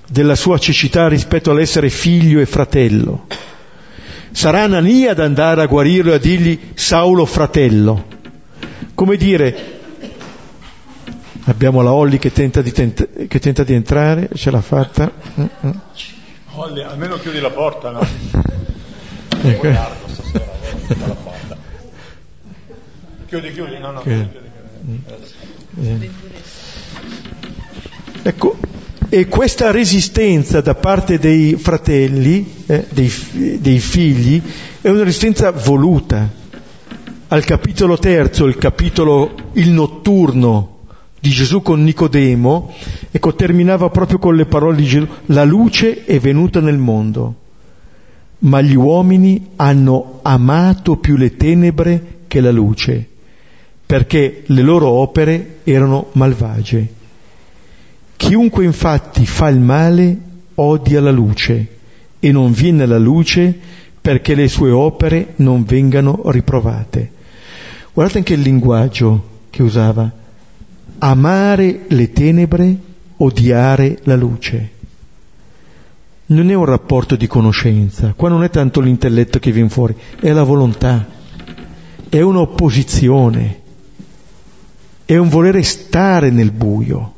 della sua cecità rispetto all'essere figlio e fratello. Sarà Anania ad andare a guarirlo e a dirgli Saulo fratello. Come dire, abbiamo la Olli che tenta di, tenta, che tenta di entrare, ce l'ha fatta. Mm-mm. Olli, almeno chiudi la porta, no? Ecco. Chiudi, chiudi, no, no. Chiudi, chiudi. Eh. Ecco, e questa resistenza da parte dei fratelli, eh, dei, dei figli, è una resistenza voluta. Al capitolo terzo, il capitolo il notturno di Gesù con Nicodemo, ecco, terminava proprio con le parole di Gesù, la luce è venuta nel mondo, ma gli uomini hanno amato più le tenebre che la luce, perché le loro opere erano malvagie. Chiunque infatti fa il male odia la luce e non viene alla luce perché le sue opere non vengano riprovate. Guardate anche il linguaggio che usava. Amare le tenebre, odiare la luce. Non è un rapporto di conoscenza, qua non è tanto l'intelletto che viene fuori, è la volontà, è un'opposizione è un volere stare nel buio,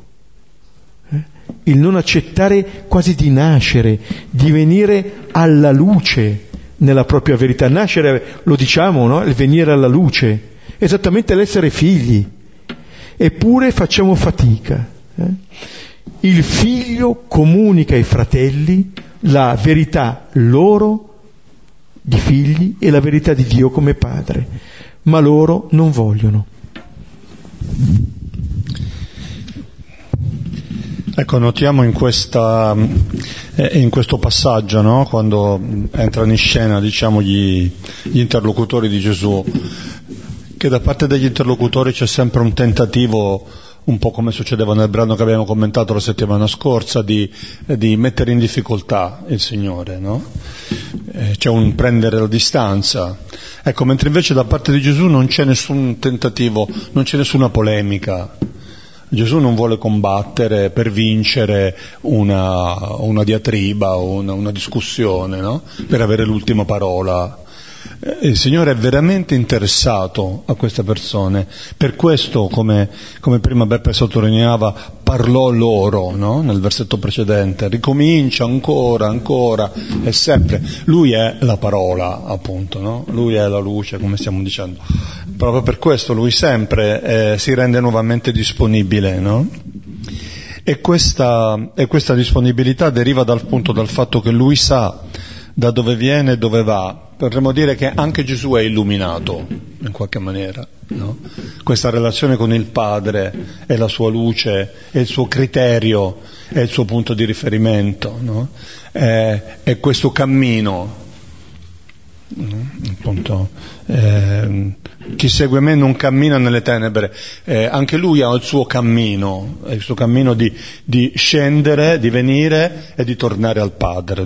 eh? il non accettare quasi di nascere, di venire alla luce nella propria verità. Nascere, lo diciamo, no? il venire alla luce, esattamente l'essere figli, eppure facciamo fatica. Eh? Il figlio comunica ai fratelli la verità loro di figli e la verità di Dio come padre, ma loro non vogliono. Ecco, notiamo in, questa, eh, in questo passaggio, no? quando entrano in scena diciamo, gli, gli interlocutori di Gesù, che da parte degli interlocutori c'è sempre un tentativo un po' come succedeva nel brano che abbiamo commentato la settimana scorsa, di, di mettere in difficoltà il Signore, no? eh, c'è un prendere la distanza. Ecco, mentre invece da parte di Gesù non c'è nessun tentativo, non c'è nessuna polemica. Gesù non vuole combattere per vincere una, una diatriba o una, una discussione, no? per avere l'ultima parola. Eh, il Signore è veramente interessato a queste persone, per questo, come, come prima Beppe sottolineava, parlò loro no? nel versetto precedente, ricomincia ancora, ancora e sempre. Lui è la parola, appunto, no? lui è la luce, come stiamo dicendo. Proprio per questo lui sempre eh, si rende nuovamente disponibile. No? E, questa, e questa disponibilità deriva dal, appunto, dal fatto che lui sa da dove viene e dove va. Potremmo dire che anche Gesù è illuminato, in qualche maniera. No? Questa relazione con il Padre è la sua luce, è il suo criterio, è il suo punto di riferimento. No? È, è, questo cammino. No? Appunto, eh, chi segue me non cammina nelle tenebre, eh, anche lui ha il suo cammino, il suo cammino di, di scendere, di venire e di tornare al Padre.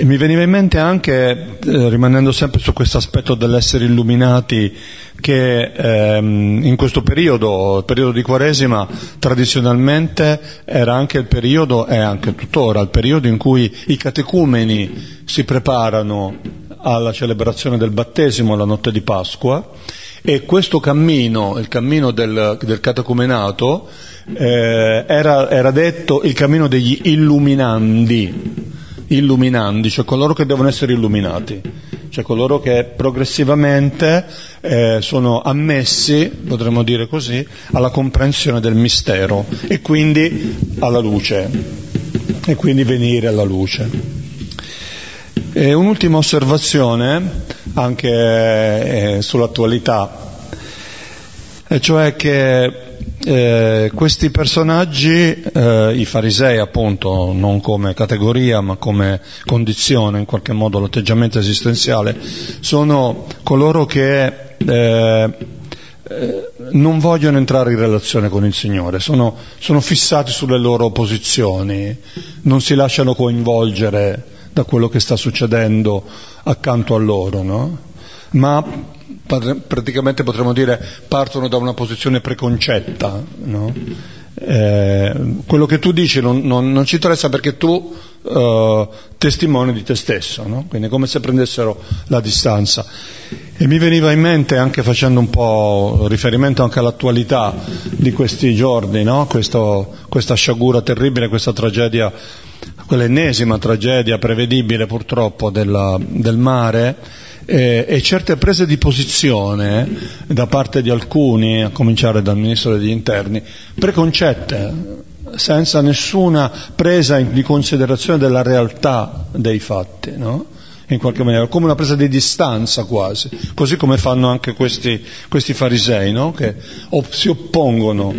E mi veniva in mente anche, eh, rimanendo sempre su questo aspetto dell'essere illuminati, che ehm, in questo periodo, il periodo di Quaresima, tradizionalmente era anche il periodo, e anche tuttora, il periodo in cui i catecumeni si preparano alla celebrazione del battesimo la notte di Pasqua e questo cammino, il cammino del, del catecumenato, eh, era, era detto il cammino degli illuminandi illuminandi, cioè coloro che devono essere illuminati, cioè coloro che progressivamente eh, sono ammessi, potremmo dire così, alla comprensione del mistero e quindi alla luce, e quindi venire alla luce. E un'ultima osservazione anche eh, sull'attualità, e cioè che eh, questi personaggi, eh, i farisei appunto, non come categoria ma come condizione, in qualche modo l'atteggiamento esistenziale, sono coloro che eh, eh, non vogliono entrare in relazione con il Signore, sono, sono fissati sulle loro posizioni, non si lasciano coinvolgere da quello che sta succedendo accanto a loro, no? ma praticamente potremmo dire partono da una posizione preconcetta. No? Eh, quello che tu dici non, non, non, ci interessa perché tu eh, testimoni di te stesso, no? quindi è come se prendessero la distanza. E mi veniva in mente, anche facendo un po' riferimento anche all'attualità di questi giorni, no? Questo, questa sciagura terribile, questa tragedia, quell'ennesima tragedia prevedibile purtroppo della, del mare, eh, e certe prese di posizione da parte di alcuni, a cominciare dal Ministro degli Interni, preconcette, senza nessuna presa di considerazione della realtà dei fatti, no? in qualche maniera, come una presa di distanza quasi, così come fanno anche questi, questi farisei, no? che op- si oppongono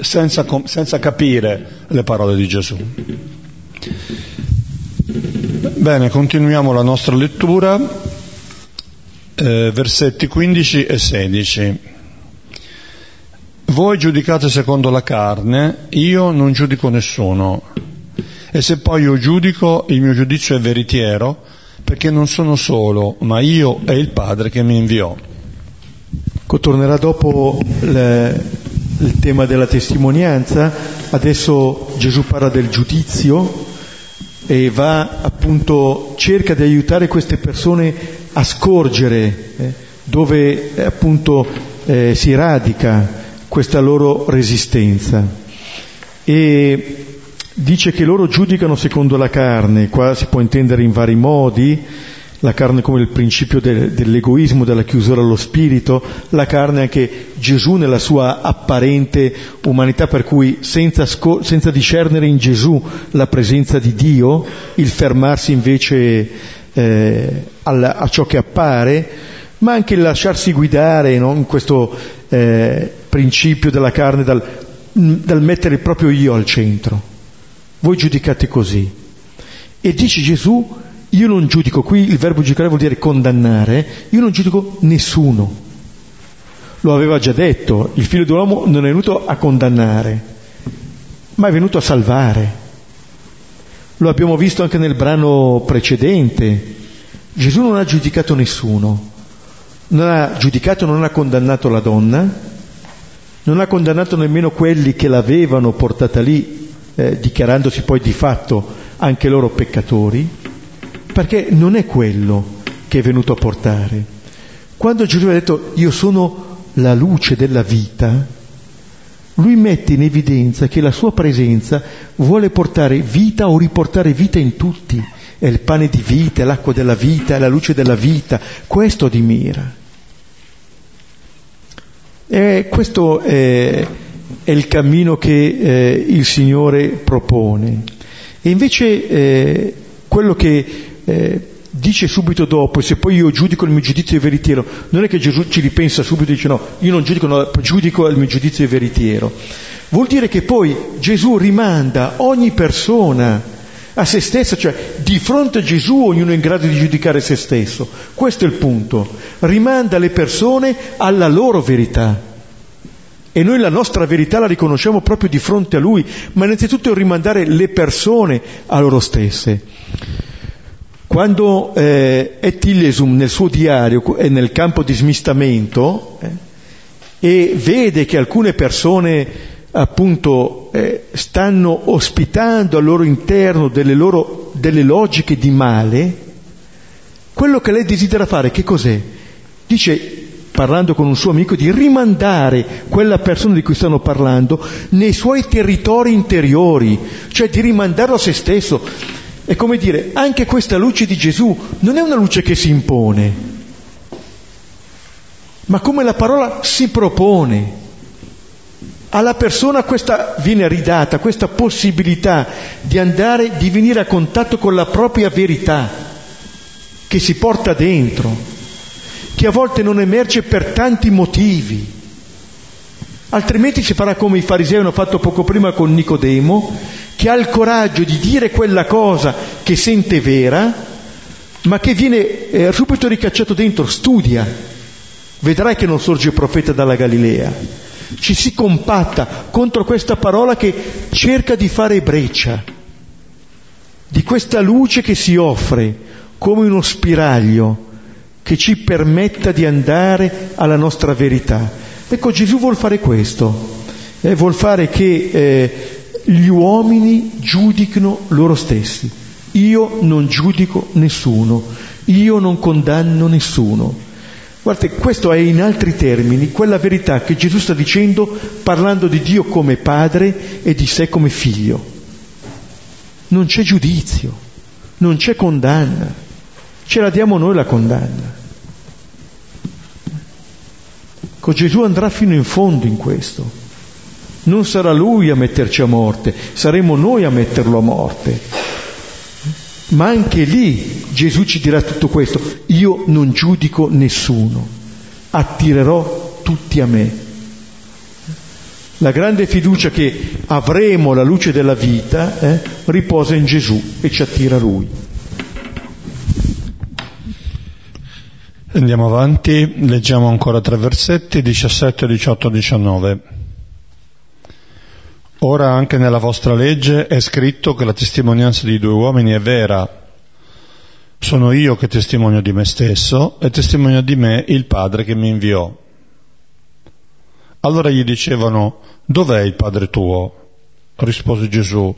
senza, senza capire le parole di Gesù. Bene, continuiamo la nostra lettura, eh, versetti 15 e 16. Voi giudicate secondo la carne, io non giudico nessuno. E se poi io giudico, il mio giudizio è veritiero, perché non sono solo, ma io e il Padre che mi inviò. Tornerà dopo le, il tema della testimonianza, adesso Gesù parla del giudizio e va appunto, cerca di aiutare queste persone a scorgere eh, dove eh, appunto eh, si radica questa loro resistenza. E dice che loro giudicano secondo la carne, qua si può intendere in vari modi, la carne come il principio de, dell'egoismo, della chiusura allo spirito, la carne anche Gesù nella sua apparente umanità per cui senza, sco- senza discernere in Gesù la presenza di Dio, il fermarsi invece eh, al, a ciò che appare, ma anche il lasciarsi guidare no? in questo eh, principio della carne dal, dal mettere il proprio io al centro. Voi giudicate così. E dice Gesù, io non giudico, qui il verbo giudicare vuol dire condannare, io non giudico nessuno. Lo aveva già detto, il figlio dell'uomo non è venuto a condannare, ma è venuto a salvare. Lo abbiamo visto anche nel brano precedente. Gesù non ha giudicato nessuno, non ha giudicato, non ha condannato la donna, non ha condannato nemmeno quelli che l'avevano portata lì, eh, dichiarandosi poi di fatto anche loro peccatori, perché non è quello che è venuto a portare. Quando Gesù ha detto io sono la luce della vita, lui mette in evidenza che la sua presenza vuole portare vita o riportare vita in tutti. È il pane di vita, è l'acqua della vita, è la luce della vita. Questo di mira. E questo è, è, il cammino che eh, il Signore propone. E invece eh, quello che eh, dice subito dopo, se poi io giudico il mio giudizio è veritiero, non è che Gesù ci ripensa subito e dice no, io non giudico, no, giudico il mio giudizio è veritiero. Vuol dire che poi Gesù rimanda ogni persona a se stessa, cioè di fronte a Gesù ognuno è in grado di giudicare se stesso. Questo è il punto. Rimanda le persone alla loro verità. E noi la nostra verità la riconosciamo proprio di fronte a Lui, ma innanzitutto rimandare le persone a loro stesse. Quando eh, Ettilesum nel suo diario è nel campo di smistamento eh, e vede che alcune persone appunto eh, stanno ospitando al loro interno delle, loro, delle logiche di male, quello che lei desidera fare che cos'è? Dice parlando con un suo amico, di rimandare quella persona di cui stanno parlando nei suoi territori interiori, cioè di rimandarlo a se stesso. È come dire, anche questa luce di Gesù non è una luce che si impone, ma come la parola si propone. Alla persona questa viene ridata, questa possibilità di andare, di venire a contatto con la propria verità che si porta dentro che a volte non emerge per tanti motivi. Altrimenti si farà come i farisei hanno fatto poco prima con Nicodemo, che ha il coraggio di dire quella cosa che sente vera, ma che viene eh, subito ricacciato dentro, studia, vedrai che non sorge profeta dalla Galilea. Ci si compatta contro questa parola che cerca di fare breccia, di questa luce che si offre come uno spiraglio che ci permetta di andare alla nostra verità. Ecco, Gesù vuol fare questo, eh, vuol fare che eh, gli uomini giudichino loro stessi. Io non giudico nessuno, io non condanno nessuno. Guardate, questo è in altri termini quella verità che Gesù sta dicendo parlando di Dio come padre e di sé come figlio. Non c'è giudizio, non c'è condanna, ce la diamo noi la condanna. Ecco, Gesù andrà fino in fondo in questo. Non sarà lui a metterci a morte, saremo noi a metterlo a morte. Ma anche lì Gesù ci dirà tutto questo. Io non giudico nessuno, attirerò tutti a me. La grande fiducia che avremo la luce della vita eh, riposa in Gesù e ci attira Lui. Andiamo avanti, leggiamo ancora tre versetti, 17, 18, 19. Ora anche nella vostra legge è scritto che la testimonianza di due uomini è vera. Sono io che testimonio di me stesso e testimonio di me il Padre che mi inviò. Allora gli dicevano, dov'è il Padre tuo? Rispose Gesù,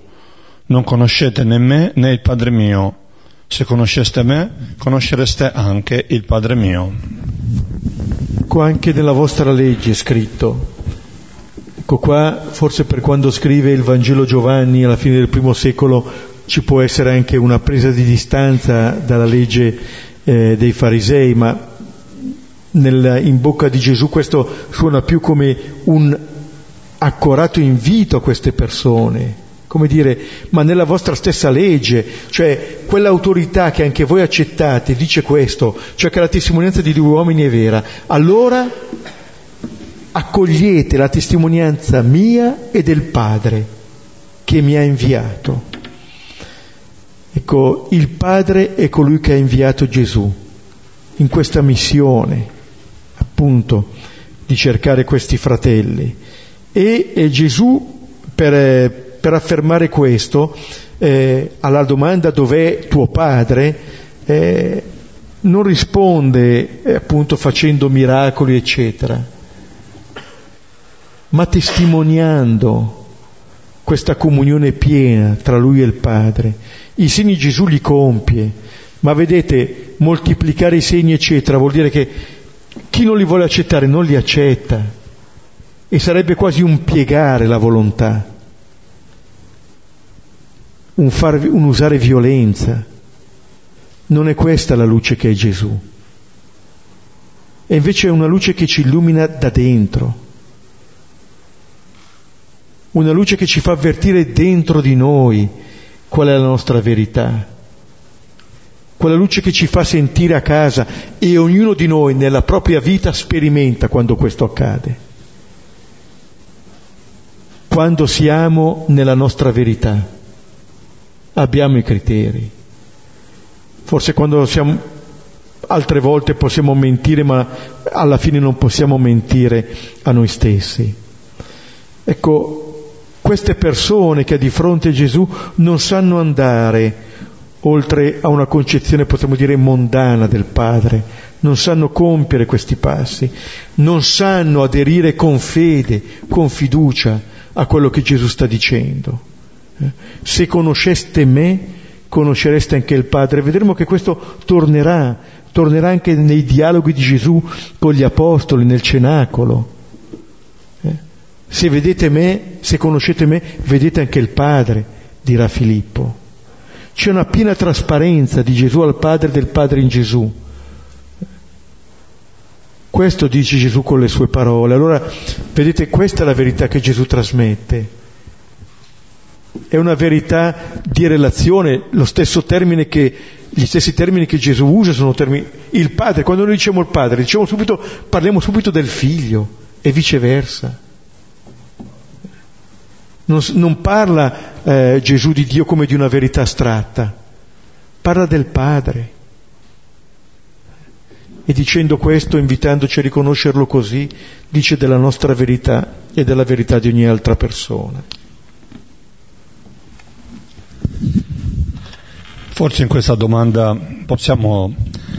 non conoscete né me né il Padre mio. Se conosceste me, conoscereste anche il Padre mio. Ecco anche nella vostra legge è scritto. Ecco qua, forse per quando scrive il Vangelo Giovanni alla fine del primo secolo, ci può essere anche una presa di distanza dalla legge eh, dei farisei, ma nel, in bocca di Gesù questo suona più come un accorato invito a queste persone come dire, ma nella vostra stessa legge, cioè quell'autorità che anche voi accettate dice questo, cioè che la testimonianza di due uomini è vera, allora accogliete la testimonianza mia e del Padre che mi ha inviato. Ecco, il Padre è colui che ha inviato Gesù in questa missione, appunto, di cercare questi fratelli. E, e Gesù, per, per affermare questo, eh, alla domanda dov'è tuo padre, eh, non risponde eh, appunto facendo miracoli, eccetera, ma testimoniando questa comunione piena tra lui e il Padre. I segni Gesù li compie, ma vedete, moltiplicare i segni, eccetera, vuol dire che chi non li vuole accettare non li accetta. E sarebbe quasi un piegare la volontà un, far, un usare violenza. Non è questa la luce che è Gesù. E invece è una luce che ci illumina da dentro. Una luce che ci fa avvertire dentro di noi qual è la nostra verità. Quella luce che ci fa sentire a casa e ognuno di noi nella propria vita sperimenta quando questo accade. Quando siamo nella nostra verità abbiamo i criteri. Forse quando siamo, altre volte possiamo mentire, ma alla fine non possiamo mentire a noi stessi. Ecco, queste persone che di fronte a Gesù non sanno andare oltre a una concezione, potremmo dire, mondana del Padre, non sanno compiere questi passi, non sanno aderire con fede, con fiducia a quello che Gesù sta dicendo. Se conosceste me, conoscereste anche il Padre. Vedremo che questo tornerà, tornerà anche nei dialoghi di Gesù con gli Apostoli, nel cenacolo. Eh? Se vedete me, se conoscete me, vedete anche il Padre, dirà Filippo. C'è una piena trasparenza di Gesù al Padre e del Padre in Gesù. Questo dice Gesù con le sue parole. Allora, vedete, questa è la verità che Gesù trasmette. È una verità di relazione, lo stesso termine che, gli stessi termini che Gesù usa sono termini. Il Padre, quando noi diciamo il Padre, diciamo subito, parliamo subito del Figlio e viceversa. Non, non parla eh, Gesù di Dio come di una verità astratta, parla del Padre. E dicendo questo, invitandoci a riconoscerlo così, dice della nostra verità e della verità di ogni altra persona. Forse in questa domanda possiamo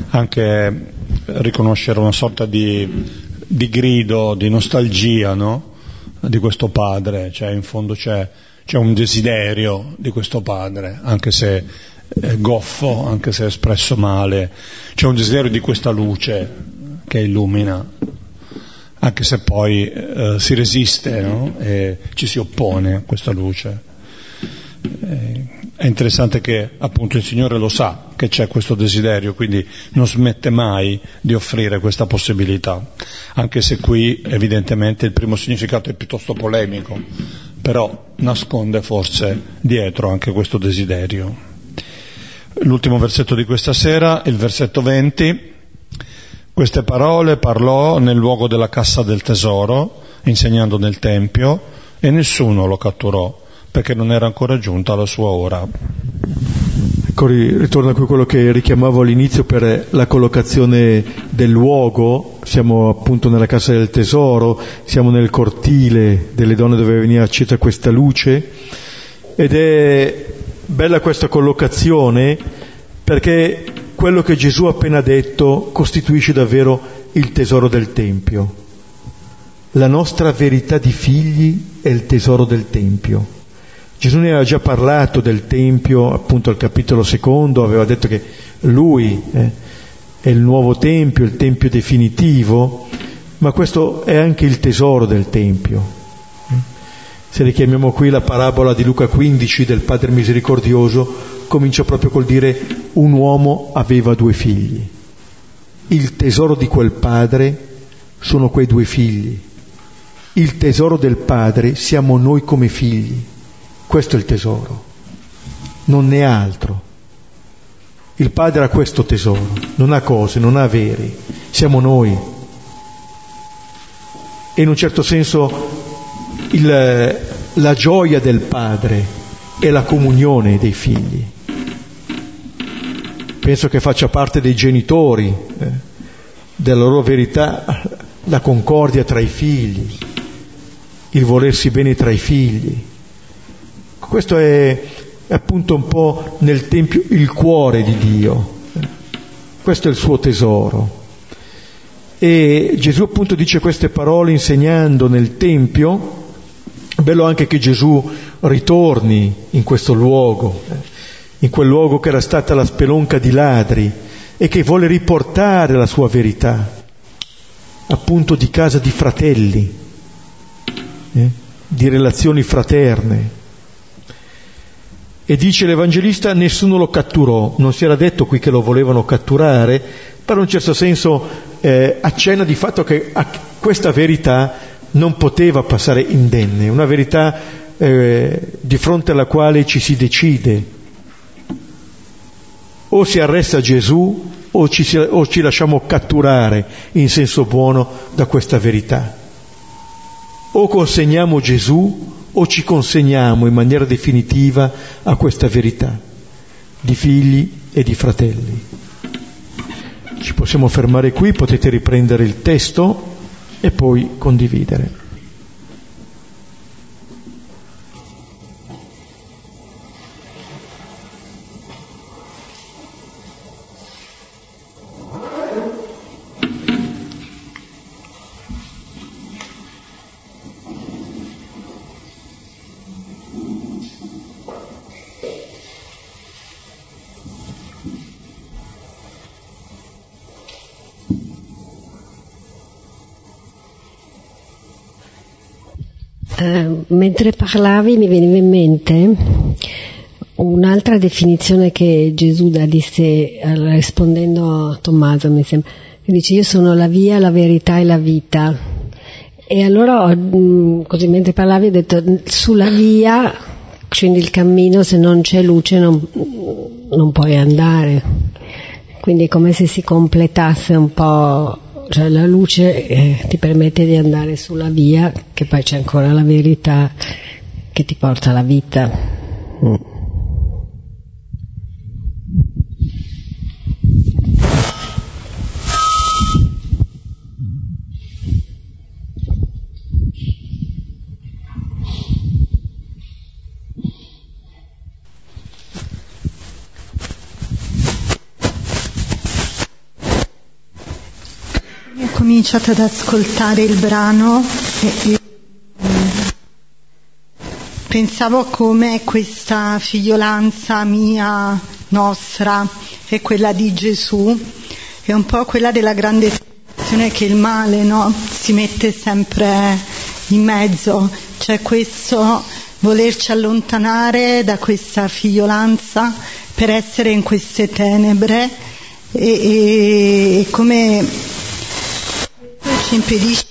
anche riconoscere una sorta di, di grido, di nostalgia, no? di questo padre, cioè in fondo c'è, c'è un desiderio di questo padre, anche se è goffo, anche se è espresso male, c'è un desiderio di questa luce che illumina, anche se poi eh, si resiste no? e ci si oppone a questa luce. Eh, è interessante che appunto il Signore lo sa che c'è questo desiderio, quindi non smette mai di offrire questa possibilità, anche se qui evidentemente il primo significato è piuttosto polemico, però nasconde forse dietro anche questo desiderio. L'ultimo versetto di questa sera, il versetto 20, queste parole parlò nel luogo della cassa del tesoro, insegnando nel Tempio, e nessuno lo catturò perché non era ancora giunta la sua ora. Ecco, ritorna qui quello che richiamavo all'inizio per la collocazione del luogo, siamo appunto nella casa del tesoro, siamo nel cortile delle donne dove veniva accesa questa luce ed è bella questa collocazione perché quello che Gesù ha appena detto costituisce davvero il tesoro del Tempio. La nostra verità di figli è il tesoro del Tempio. Gesù ne aveva già parlato del Tempio, appunto al capitolo secondo, aveva detto che lui eh, è il nuovo Tempio, il Tempio definitivo, ma questo è anche il tesoro del Tempio. Se richiamiamo qui la parabola di Luca 15 del Padre Misericordioso, comincia proprio col dire un uomo aveva due figli. Il tesoro di quel padre sono quei due figli. Il tesoro del padre siamo noi come figli. Questo è il tesoro, non ne ha altro. Il Padre ha questo tesoro, non ha cose, non ha averi, siamo noi. E in un certo senso il, la gioia del Padre è la comunione dei figli. Penso che faccia parte dei genitori, eh, della loro verità, la concordia tra i figli, il volersi bene tra i figli. Questo è, appunto un po' nel Tempio il cuore di Dio, questo è il suo tesoro. E Gesù appunto dice queste parole insegnando nel Tempio, è bello anche che Gesù ritorni in questo luogo, in quel luogo che era stata la spelonca di ladri e che vuole riportare la sua verità, appunto di casa di fratelli, eh, di relazioni fraterne. E dice l'Evangelista, nessuno lo catturò, non si era detto qui che lo volevano catturare, però in un certo senso eh, accenna di fatto che questa verità non poteva passare indenne, una verità eh, di fronte alla quale ci si decide. O si arresta Gesù o ci, o ci lasciamo catturare in senso buono da questa verità. O consegniamo Gesù o ci consegniamo in maniera definitiva a questa verità di figli e di fratelli. Ci possiamo fermare qui, potete riprendere il testo e poi condividere. Mentre parlavi mi veniva in mente un'altra definizione che Gesù dà di rispondendo a Tommaso, mi sembra. Dice io sono la via, la verità e la vita. E allora, mm, così mentre parlavi, ho detto sulla via, scendi il cammino, se non c'è luce non, non puoi andare. Quindi è come se si completasse un po' cioè la luce eh, ti permette di andare sulla via, che poi c'è ancora la verità che ti porta alla vita. Mm. Cominciato ad ascoltare il brano e, pensavo come questa figliolanza mia, nostra, e quella di Gesù, è un po' quella della grande tentazione che il male no? si mette sempre in mezzo, cioè questo volerci allontanare da questa figliolanza per essere in queste tenebre e, e, e come ci impedisce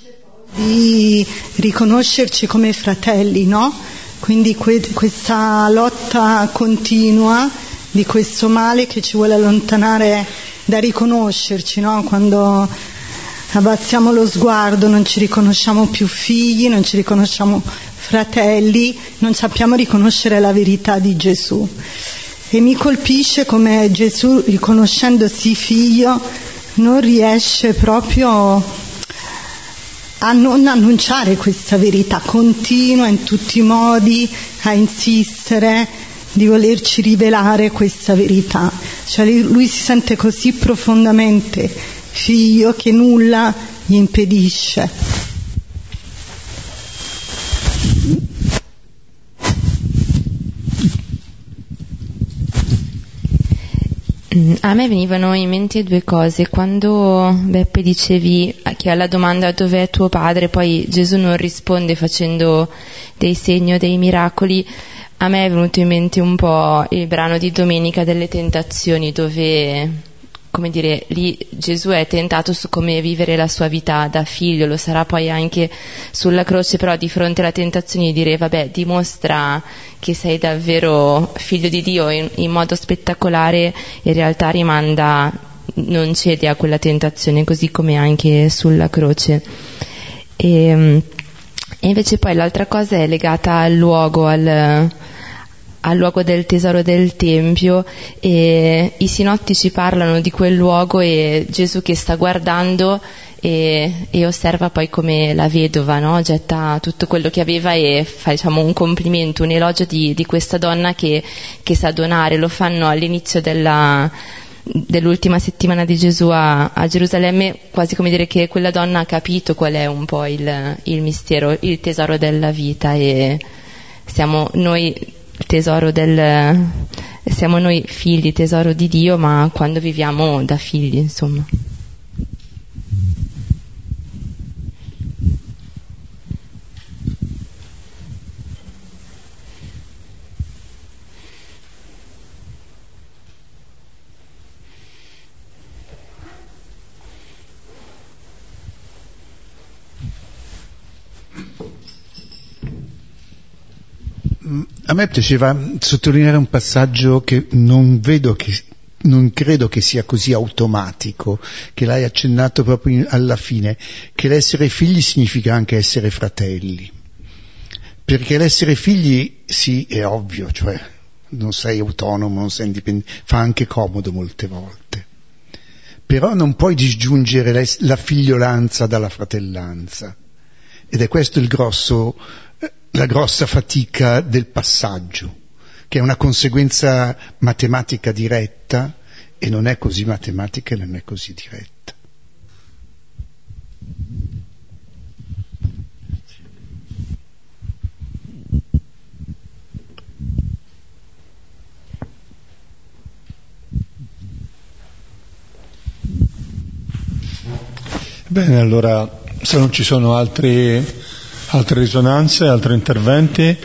di riconoscerci come fratelli, no? Quindi que- questa lotta continua di questo male che ci vuole allontanare da riconoscerci, no? Quando abbassiamo lo sguardo non ci riconosciamo più figli, non ci riconosciamo fratelli, non sappiamo riconoscere la verità di Gesù. E mi colpisce come Gesù, riconoscendosi figlio, non riesce proprio a non annunciare questa verità, continua in tutti i modi a insistere di volerci rivelare questa verità. Cioè lui si sente così profondamente figlio che nulla gli impedisce. A me venivano in mente due cose. Quando Beppe dicevi che alla domanda dov'è tuo padre, poi Gesù non risponde facendo dei segni o dei miracoli, a me è venuto in mente un po' il brano di Domenica delle Tentazioni dove come dire, lì Gesù è tentato su come vivere la sua vita da figlio, lo sarà poi anche sulla croce, però di fronte alla tentazione di dire vabbè dimostra che sei davvero figlio di Dio in, in modo spettacolare, in realtà rimanda, non cede a quella tentazione, così come anche sulla croce. E, e invece poi l'altra cosa è legata al luogo, al, al luogo del tesoro del Tempio e i sinottici parlano di quel luogo e Gesù che sta guardando e, e osserva poi come la vedova no? getta tutto quello che aveva e fa diciamo, un complimento, un elogio di, di questa donna che, che, sa donare, lo fanno all'inizio della, dell'ultima settimana di Gesù a, a, Gerusalemme, quasi come dire che quella donna ha capito qual è un po' il, il mistero, il tesoro della vita e siamo noi tesoro del, siamo noi figli, tesoro di Dio, ma quando viviamo da figli, insomma. A me piaceva sottolineare un passaggio che non vedo che non credo che sia così automatico, che l'hai accennato proprio alla fine, che l'essere figli significa anche essere fratelli. Perché l'essere figli, sì, è ovvio, cioè non sei autonomo, non sei indipendente, fa anche comodo molte volte. Però non puoi disgiungere la figliolanza dalla fratellanza. Ed è questo il grosso la grossa fatica del passaggio, che è una conseguenza matematica diretta e non è così matematica e non è così diretta. Bene, allora se non ci sono altri altre risonanze, altri interventi?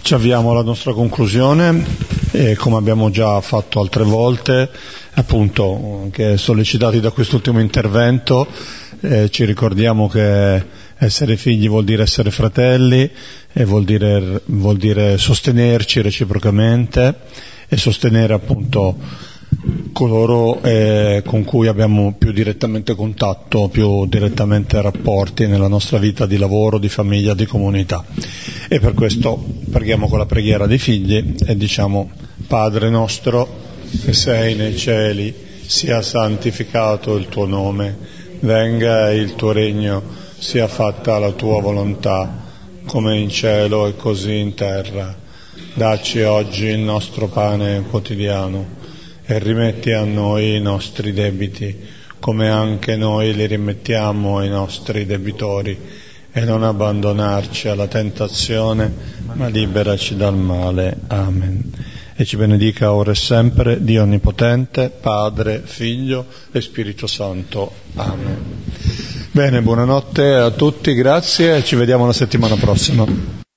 Ci avviamo alla nostra conclusione e come abbiamo già fatto altre volte, appunto anche sollecitati da quest'ultimo intervento, eh, ci ricordiamo che essere figli vuol dire essere fratelli e vuol dire, vuol dire sostenerci reciprocamente e sostenere appunto coloro eh, con cui abbiamo più direttamente contatto, più direttamente rapporti nella nostra vita di lavoro, di famiglia, di comunità. E per questo preghiamo con la preghiera dei figli e diciamo Padre nostro che sei nei cieli, sia santificato il tuo nome, venga il tuo regno, sia fatta la tua volontà, come in cielo e così in terra. Dacci oggi il nostro pane quotidiano e rimetti a noi i nostri debiti, come anche noi li rimettiamo ai nostri debitori, e non abbandonarci alla tentazione, ma liberaci dal male. Amen. E ci benedica ora e sempre Dio Onnipotente, Padre, Figlio e Spirito Santo. Amen. Bene, buonanotte a tutti, grazie e ci vediamo la settimana prossima.